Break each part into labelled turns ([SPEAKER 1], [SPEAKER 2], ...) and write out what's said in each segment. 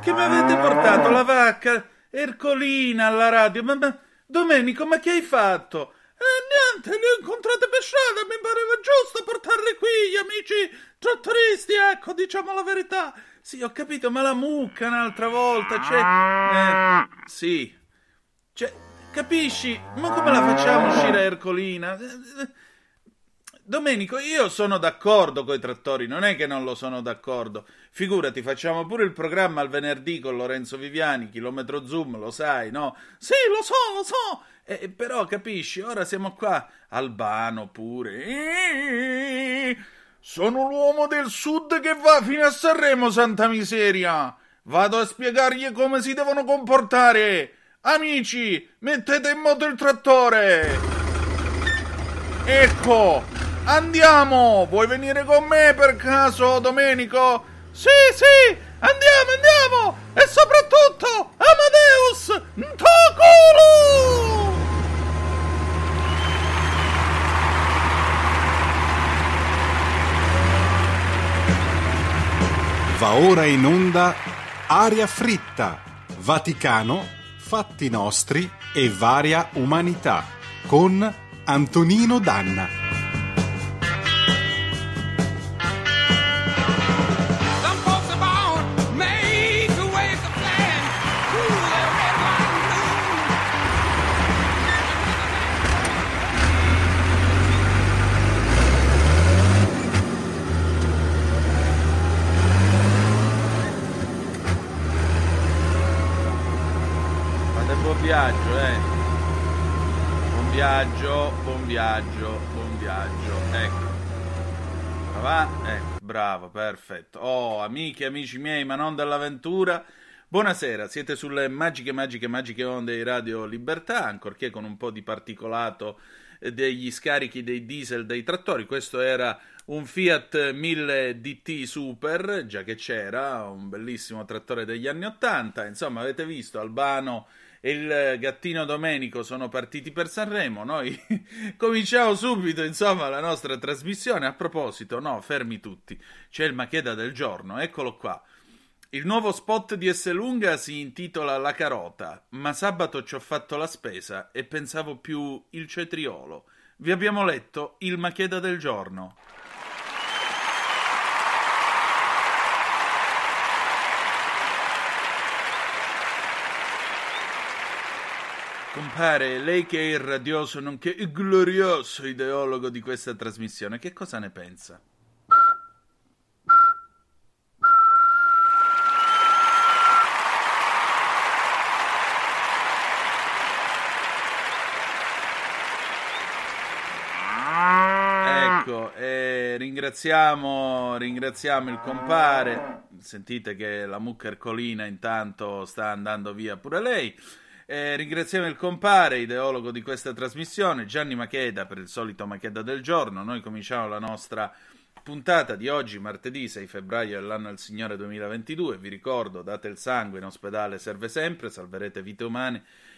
[SPEAKER 1] Che mi avete portato la vacca Ercolina alla radio? Ma, ma Domenico, ma che hai fatto?
[SPEAKER 2] Eh, niente, li ho incontrati per strada, mi pareva giusto portarli qui, gli amici trattoristi, ecco, diciamo la verità.
[SPEAKER 1] Sì, ho capito, ma la mucca un'altra volta, cioè... Eh, sì. Cioè, capisci? Ma come la facciamo uscire Ercolina? Domenico, io sono d'accordo con i trattori, non è che non lo sono d'accordo. Figurati, facciamo pure il programma al venerdì con Lorenzo Viviani, chilometro zoom, lo sai, no?
[SPEAKER 2] Sì, lo so, lo so.
[SPEAKER 1] Eh, però capisci, ora siamo qua. Albano pure.
[SPEAKER 2] Sono l'uomo del sud che va fino a Sanremo, santa miseria. Vado a spiegargli come si devono comportare. Amici, mettete in moto il trattore. Ecco, Andiamo! Vuoi venire con me per caso, Domenico?
[SPEAKER 3] Sì, sì! Andiamo, andiamo! E soprattutto, Amadeus! Ntokulu!
[SPEAKER 4] Va ora in onda Aria fritta, Vaticano, Fatti nostri e varia umanità con Antonino Danna.
[SPEAKER 1] Viaggio, buon viaggio, buon viaggio. Ecco. Va? Ecco, bravo, perfetto. Oh, amiche amici miei, ma non dell'avventura. Buonasera, siete sulle magiche, magiche, magiche onde di Radio Libertà, ancorché con un po' di particolato degli scarichi dei diesel dei trattori. Questo era un Fiat 1000 DT Super, già che c'era, un bellissimo trattore degli anni 80. Insomma, avete visto Albano e il gattino Domenico sono partiti per Sanremo. Noi cominciamo subito, insomma, la nostra trasmissione. A proposito, no, fermi tutti. C'è il Macheda del giorno, eccolo qua. Il nuovo spot di Esselunga si intitola La carota, ma sabato ci ho fatto la spesa e pensavo più il cetriolo. Vi abbiamo letto il Macheda del giorno. Compare, lei che è il radioso nonché il glorioso ideologo di questa trasmissione, che cosa ne pensa? Ecco, eh, ringraziamo, ringraziamo il compare. Sentite che la mucca ercolina intanto sta andando via pure lei. Eh, ringraziamo il compare, ideologo di questa trasmissione, Gianni Macheda, per il solito Macheda del giorno. Noi cominciamo la nostra puntata di oggi, martedì 6 febbraio dell'anno del Signore 2022. Vi ricordo, date il sangue in ospedale, serve sempre, salverete vite umane.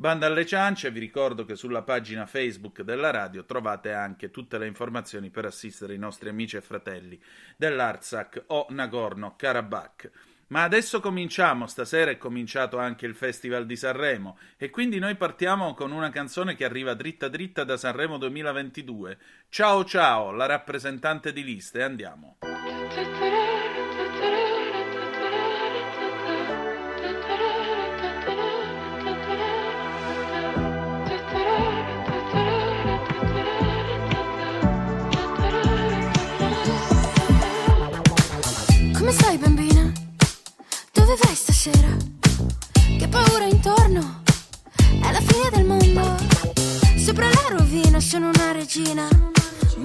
[SPEAKER 1] Banda alle ciance, vi ricordo che sulla pagina Facebook della radio trovate anche tutte le informazioni per assistere i nostri amici e fratelli dell'Artsakh o Nagorno-Karabakh. Ma adesso cominciamo, stasera è cominciato anche il Festival di Sanremo e quindi noi partiamo con una canzone che arriva dritta dritta da Sanremo 2022. Ciao ciao, la rappresentante di liste, andiamo.
[SPEAKER 5] fai stasera? Che paura intorno, è la fine del mondo. Sopra la rovina sono una regina.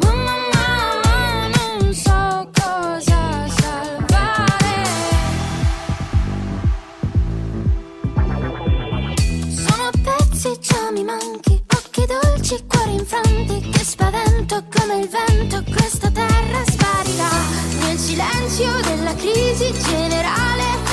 [SPEAKER 5] Mamma, mamma, non so cosa salvare. Sono pezzi, già mi manchi. Occhi dolci, cuori infanti.
[SPEAKER 6] Che spavento come il vento, questa terra sparirà.
[SPEAKER 5] Nel silenzio della crisi generale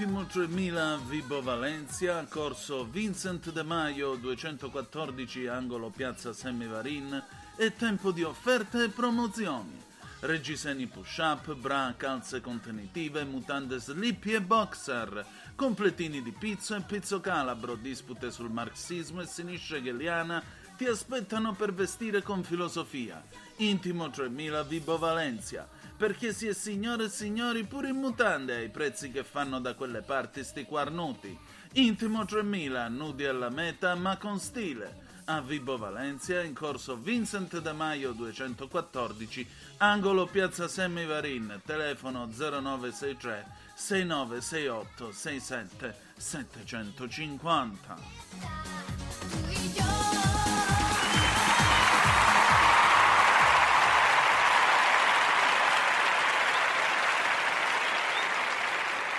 [SPEAKER 5] Intimo 3000 Vibo Valencia, corso Vincent De Maio 214 angolo piazza Semivarin e tempo di offerte e promozioni. Reggiseni push-up, bra, calze contenitive, mutande slippi e boxer, completini di pizzo e pizzo calabro, dispute sul marxismo e sinistra hegeliana ti aspettano per vestire con filosofia. Intimo 3000 Vibo Valencia perché si è signore e signori pure in mutande ai prezzi che fanno da quelle parti sti quarnuti. Intimo 3000, nudi alla meta ma con stile. A Vibo Valencia, in corso Vincent De Maio 214, angolo Piazza Semivarin, telefono 0963 6968 67 750.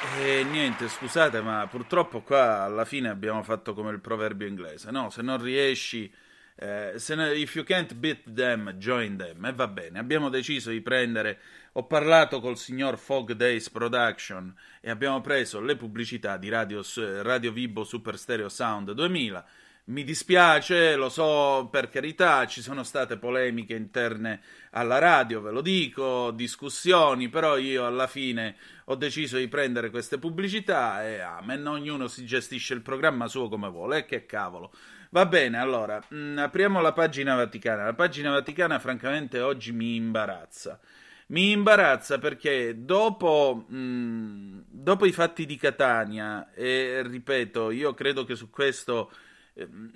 [SPEAKER 1] E niente, scusate, ma purtroppo qua alla fine abbiamo fatto come il proverbio inglese, no? Se non riesci, eh, se ne, if you can't beat them, join them. E va bene, abbiamo deciso di prendere, ho parlato col signor Fog Days Production e abbiamo preso le pubblicità di Radio, Radio Vibo Super Stereo Sound 2000 mi dispiace, lo so per carità, ci sono state polemiche interne alla radio, ve lo dico, discussioni, però io alla fine ho deciso di prendere queste pubblicità e amen, ognuno si gestisce il programma suo come vuole, e che cavolo. Va bene, allora, mh, mm, apriamo la pagina vaticana. La pagina vaticana francamente oggi mi imbarazza. Mi imbarazza perché dopo, mh, mm, dopo i fatti di Catania, e ripeto, io credo che su questo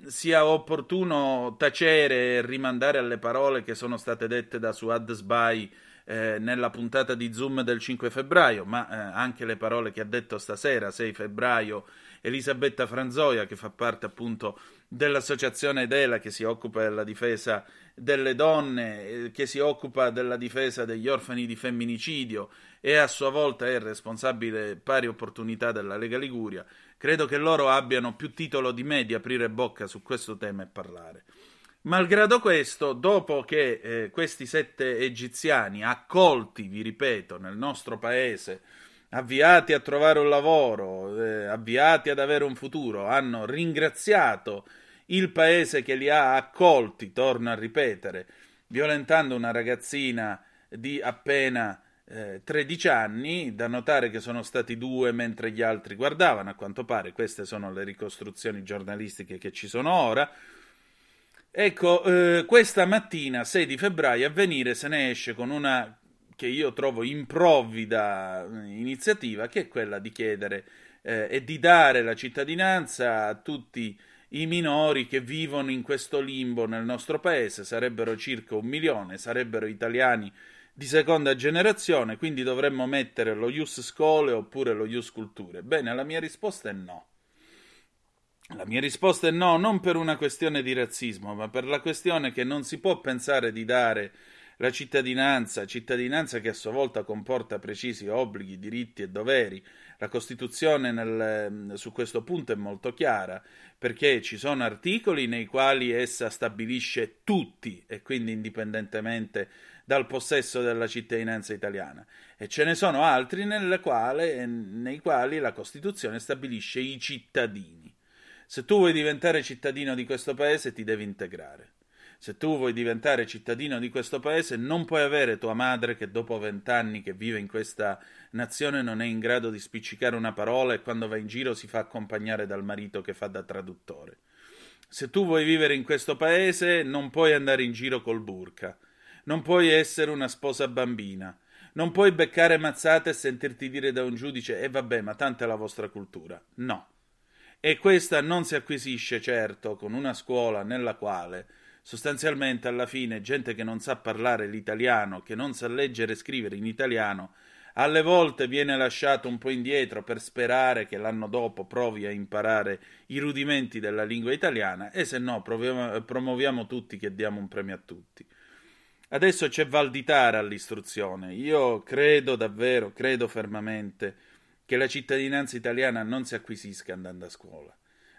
[SPEAKER 1] sia opportuno tacere e rimandare alle parole che sono state dette da Suad Sbai eh, nella puntata di Zoom del 5 febbraio, ma eh, anche le parole che ha detto stasera, 6 febbraio, Elisabetta Franzoia, che fa parte appunto dell'associazione Dela che si occupa della difesa delle donne, eh, che si occupa della difesa degli orfani di femminicidio e a sua volta è responsabile pari opportunità della Lega Liguria. Credo che loro abbiano più titolo di me di aprire bocca su questo tema e parlare. Malgrado questo, dopo che eh, questi sette egiziani accolti, vi ripeto, nel nostro paese, avviati a trovare un lavoro, eh, avviati ad avere un futuro, hanno ringraziato il paese che li ha accolti, torno a ripetere, violentando una ragazzina di appena eh, 13 anni, da notare che sono stati due mentre gli altri guardavano, a quanto pare queste sono le ricostruzioni giornalistiche che ci sono ora. Ecco, eh, questa mattina, 6 di febbraio, a venire se ne esce con una che io trovo improvvida eh, iniziativa, che è quella di chiedere eh, e di dare la cittadinanza a tutti i minori che vivono in questo limbo nel nostro paese, sarebbero circa un milione, sarebbero italiani di seconda generazione, quindi dovremmo mettere lo Ius Scole oppure lo Ius Culture. Bene, la mia risposta è no. La mia risposta è no, non per una questione di razzismo, ma per la questione che non si può pensare di dare la cittadinanza, cittadinanza che a sua volta comporta precisi obblighi, diritti e doveri. La Costituzione nel, su questo punto è molto chiara, perché ci sono articoli nei quali essa stabilisce tutti e quindi indipendentemente dal possesso della cittadinanza italiana e ce ne sono altri quale, nei quali la Costituzione stabilisce i cittadini. Se tu vuoi diventare cittadino di questo paese ti devi integrare. Se tu vuoi diventare cittadino di questo paese, non puoi avere tua madre che dopo vent'anni che vive in questa nazione non è in grado di spiccicare una parola e quando va in giro si fa accompagnare dal marito che fa da traduttore. Se tu vuoi vivere in questo paese, non puoi andare in giro col burka. Non puoi essere una sposa bambina. Non puoi beccare mazzate e sentirti dire da un giudice e eh vabbè, ma tanta è la vostra cultura. No. E questa non si acquisisce certo con una scuola nella quale sostanzialmente alla fine gente che non sa parlare l'italiano, che non sa leggere e scrivere in italiano, alle volte viene lasciato un po' indietro per sperare che l'anno dopo provi a imparare i rudimenti della lingua italiana e se no promuoviamo tutti che diamo un premio a tutti. Adesso c'è Valditara all'istruzione. Io credo davvero, credo fermamente che la cittadinanza italiana non si acquisisca andando a scuola.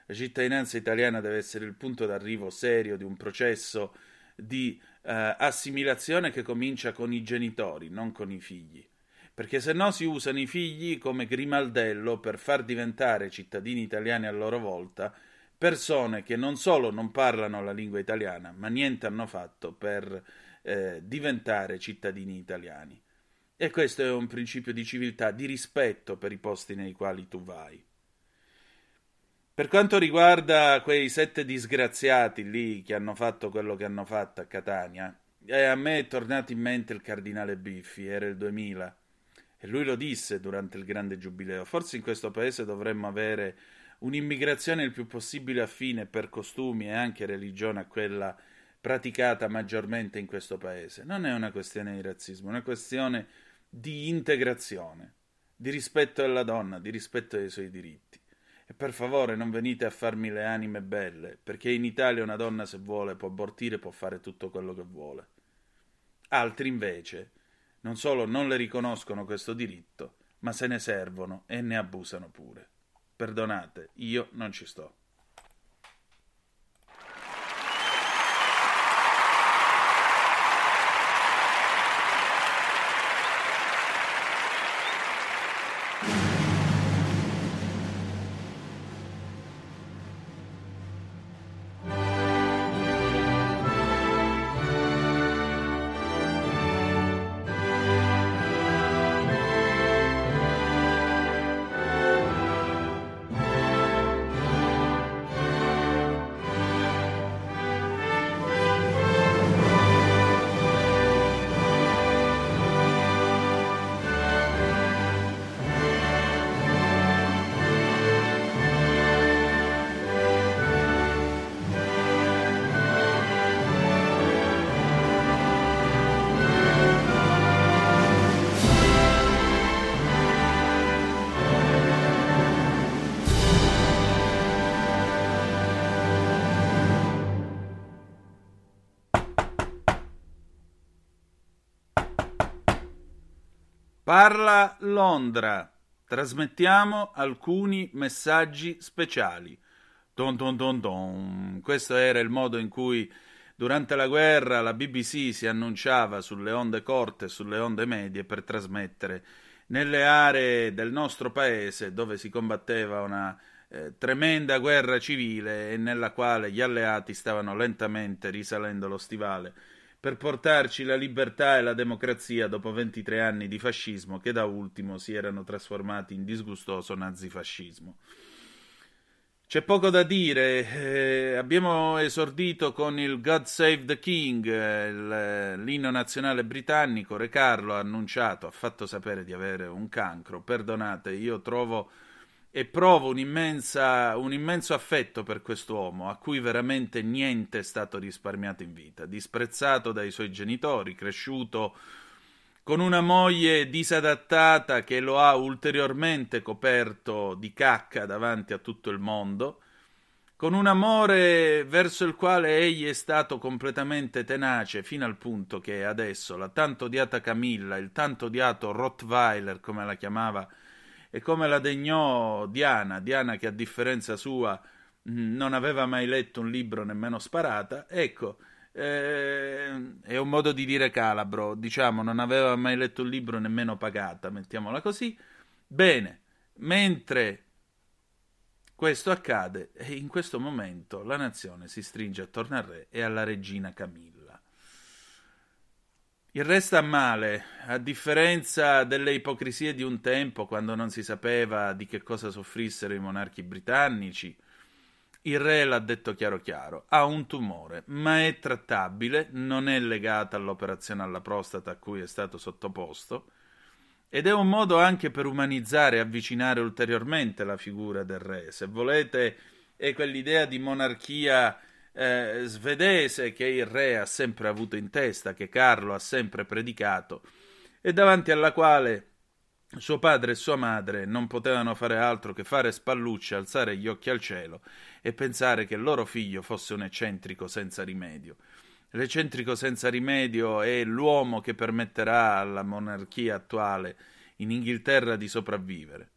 [SPEAKER 1] La cittadinanza italiana deve essere il punto d'arrivo serio di un processo di eh, assimilazione che comincia con i genitori, non con i figli. Perché se no si usano i figli come grimaldello per far diventare cittadini italiani a loro volta persone che non solo non parlano la lingua italiana, ma niente hanno fatto per eh, diventare cittadini italiani. E questo è un principio di civiltà, di rispetto per i posti nei quali tu vai. Per quanto riguarda quei sette disgraziati lì che hanno fatto quello che hanno fatto a Catania, eh, a me è tornato in mente il cardinale Biffi, era il 2000, e lui lo disse durante il grande giubileo. Forse in questo paese dovremmo avere un'immigrazione il più possibile affine per costumi e anche religione a quella praticata maggiormente in questo paese. Non è una questione di razzismo, è una questione di integrazione, di rispetto della donna, di rispetto dei suoi diritti. E per favore non venite a farmi le anime belle, perché in Italia una donna se vuole può abortire, può fare tutto quello che vuole. Altri invece non solo non le riconoscono questo diritto, ma se ne servono e ne abusano pure. Perdonate, io non ci sto. Parla Londra. Trasmettiamo alcuni messaggi speciali. Don don don don. Questo era il modo in cui durante la guerra la BBC si annunciava sulle onde corte sulle onde medie per trasmettere nelle aree del nostro paese dove si combatteva una eh, tremenda guerra civile e nella quale gli alleati stavano lentamente risalendo lo stivale per portarci la libertà e la democrazia dopo 23 anni di fascismo che da ultimo si erano trasformati in disgustoso nazifascismo. C'è poco da dire, eh, abbiamo esordito con il God Save the King, eh, il, l'inno nazionale britannico, Re Carlo ha annunciato, ha fatto sapere di avere un cancro, perdonate, io trovo e provo un, immenso affetto per quest'uomo, a cui veramente niente è stato risparmiato in vita, disprezzato dai suoi genitori, cresciuto con una moglie disadattata che lo ha ulteriormente coperto di cacca davanti a tutto il mondo, con un amore verso il quale egli è stato completamente tenace fino al punto che adesso la tanto odiata Camilla, il tanto odiato Rottweiler, come la chiamava e come la degnò Diana, Diana che a differenza sua mm, non aveva mai letto un libro nemmeno sparata, ecco, eh, è un modo di dire calabro, diciamo, non aveva mai letto un libro nemmeno pagata, mettiamola così. Bene, mentre questo accade, e in questo momento la nazione si stringe attorno al re e alla regina Camilla. Il re sta male, a differenza delle ipocrisie di un tempo, quando non si sapeva di che cosa soffrissero i monarchi britannici. Il re l'ha detto chiaro chiaro, ha un tumore, ma è trattabile, non è legata all'operazione alla prostata a cui è stato sottoposto, ed è un modo anche per umanizzare e avvicinare ulteriormente la figura del re. Se volete, è quell'idea di monarchia eh, svedese che il re ha sempre avuto in testa, che Carlo ha sempre predicato, e davanti alla quale suo padre e sua madre non potevano fare altro che fare spallucce, alzare gli occhi al cielo e pensare che il loro figlio fosse un eccentrico senza rimedio. L'eccentrico senza rimedio è l'uomo che permetterà alla monarchia attuale in Inghilterra di sopravvivere.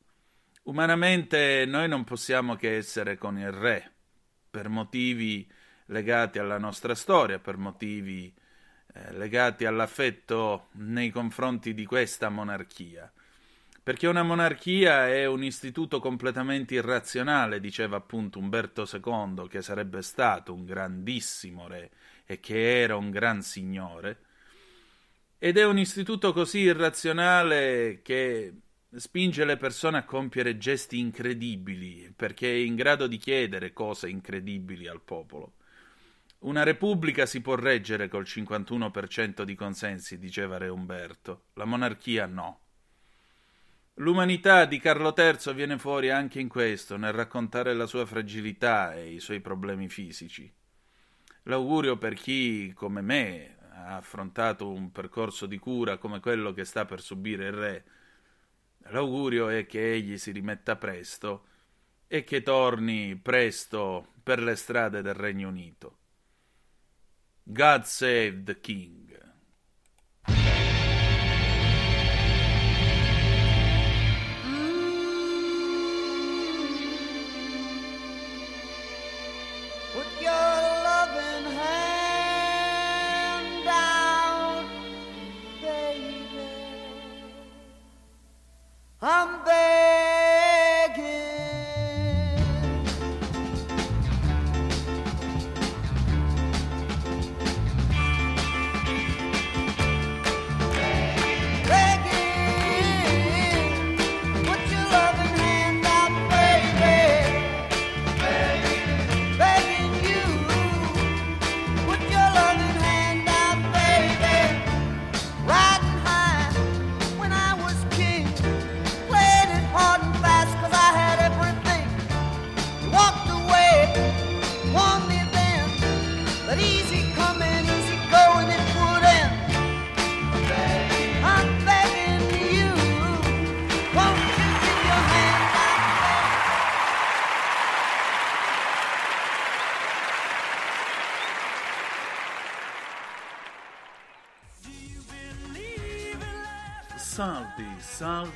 [SPEAKER 1] Umanamente noi non possiamo che essere con il re, per motivi legati alla nostra storia, per motivi eh, legati all'affetto nei confronti di questa monarchia. Perché una monarchia è un istituto completamente irrazionale, diceva appunto Umberto II, che sarebbe stato un grandissimo re e che era un gran signore, ed è un istituto così irrazionale che spinge le persone a compiere gesti incredibili, perché è in grado di chiedere cose incredibili al popolo. Una repubblica si può reggere col 51% di consensi, diceva Re Umberto. La monarchia no. L'umanità di Carlo III viene fuori anche in questo, nel raccontare la sua fragilità e i suoi problemi fisici. L'augurio per chi, come me, ha affrontato un percorso di cura come quello che sta per subire il re, l'augurio è che egli si rimetta presto e che torni presto per le strade del Regno Unito. God Save the King.
[SPEAKER 7] I'm there.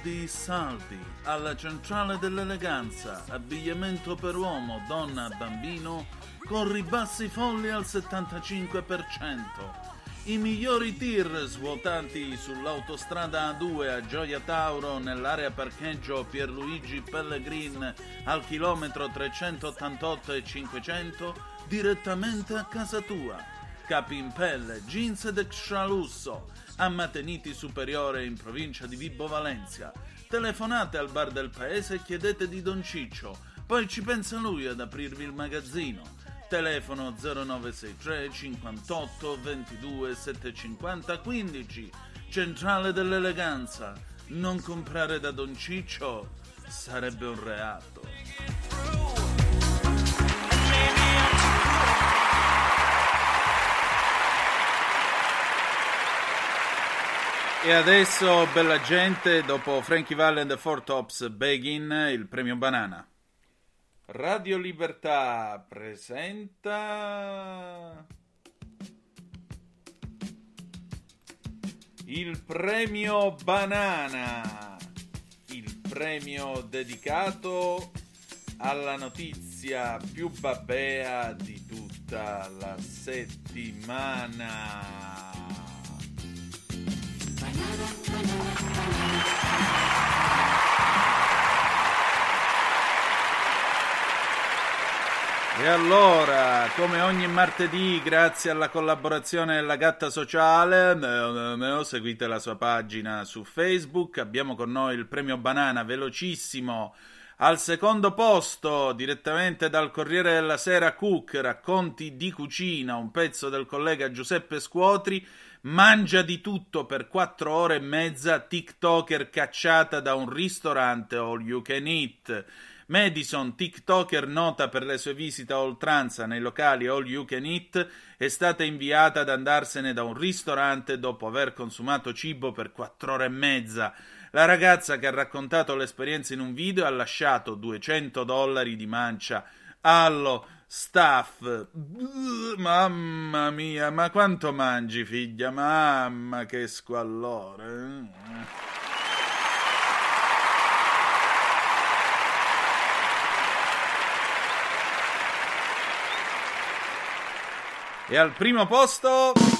[SPEAKER 1] Saldi, saldi, alla centrale dell'eleganza, abbigliamento per uomo, donna, bambino, con ribassi folli al 75%. I migliori tir svuotati sull'autostrada A2 a Gioia Tauro nell'area parcheggio Pierluigi Pellegrin al chilometro 388 e 500 direttamente a casa tua. Capi in pelle, jeans ed extra lusso a Mateniti Superiore in provincia di Vibo Valencia. Telefonate al bar del paese e chiedete di Don Ciccio, poi ci pensa lui ad aprirvi il magazzino. Telefono 0963 58 22 750 15. Centrale dell'eleganza. Non comprare da Don Ciccio sarebbe un reato. E adesso, bella gente, dopo Frankie Valle and the Four Tops Begin, il premio Banana. Radio Libertà presenta il premio Banana, il premio dedicato alla notizia più babbea di tutta la settimana. E allora, come ogni martedì, grazie alla collaborazione della Gatta Sociale, seguite la sua pagina su Facebook, abbiamo con noi il premio Banana velocissimo al secondo posto, direttamente dal Corriere della Sera Cook, racconti di cucina, un pezzo del collega Giuseppe Scuotri, mangia di tutto per quattro ore e mezza, TikToker cacciata da un ristorante all you can eat. Madison, TikToker nota per le sue visite a oltranza nei locali all you can eat, è stata inviata ad andarsene da un ristorante dopo aver consumato cibo per quattro ore e mezza. La ragazza che ha raccontato l'esperienza in un video ha lasciato 200 dollari di mancia allo staff. Mamma mia, ma quanto mangi, figlia? Mamma, che squallore. E al primo posto...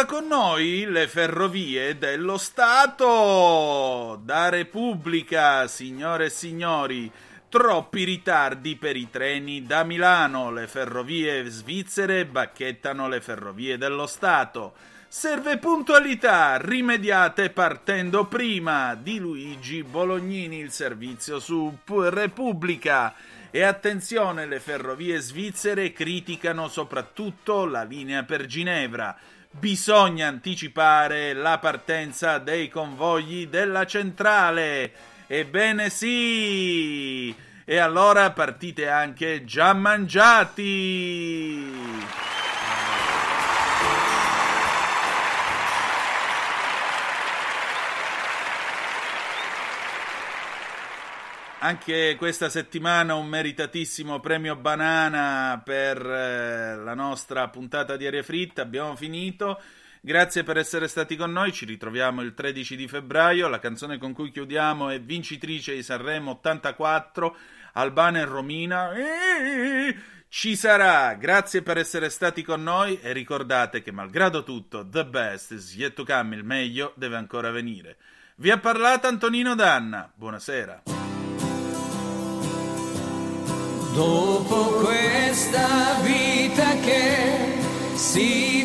[SPEAKER 1] Gioca con noi le ferrovie dello Stato! Da Repubblica, signore e signori, troppi ritardi per i treni da Milano. Le ferrovie svizzere bacchettano le ferrovie dello Stato. Serve puntualità, rimediate partendo prima. Di Luigi Bolognini, il servizio su Repubblica. E attenzione, le ferrovie svizzere criticano soprattutto la linea per Ginevra bisogna anticipare la partenza dei convogli della centrale. Ebbene sì! E allora partite anche già mangiati! Anche questa settimana un meritatissimo premio banana per eh, la nostra puntata di aria fritta. Abbiamo finito. Grazie per essere stati con noi. Ci ritroviamo il 13 di febbraio. La canzone con cui chiudiamo è vincitrice di Sanremo 84, Albana e Romina. Ci sarà. Grazie per essere stati con noi e ricordate che malgrado tutto, the best is yet to come, il meglio deve ancora venire. Vi ha parlato Antonino Danna. Buonasera.
[SPEAKER 7] Dopo questa vita che si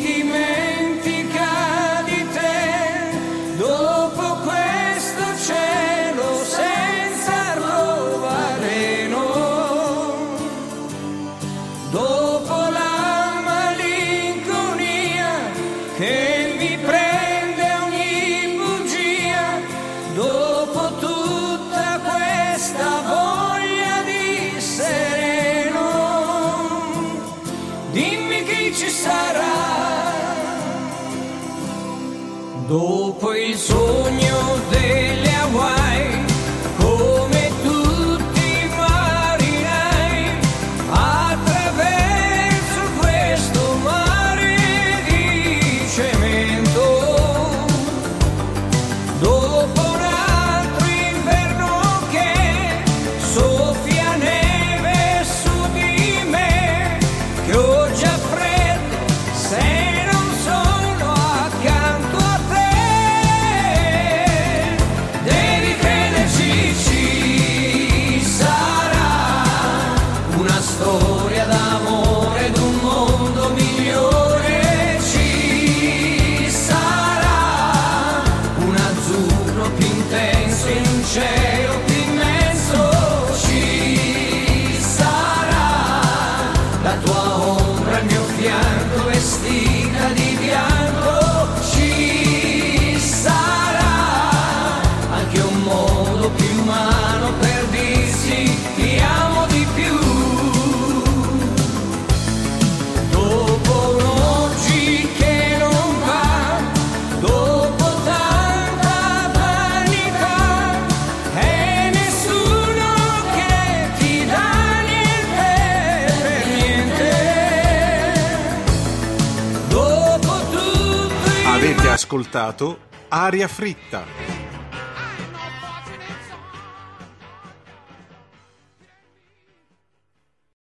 [SPEAKER 4] ascoltato Aria Fritta.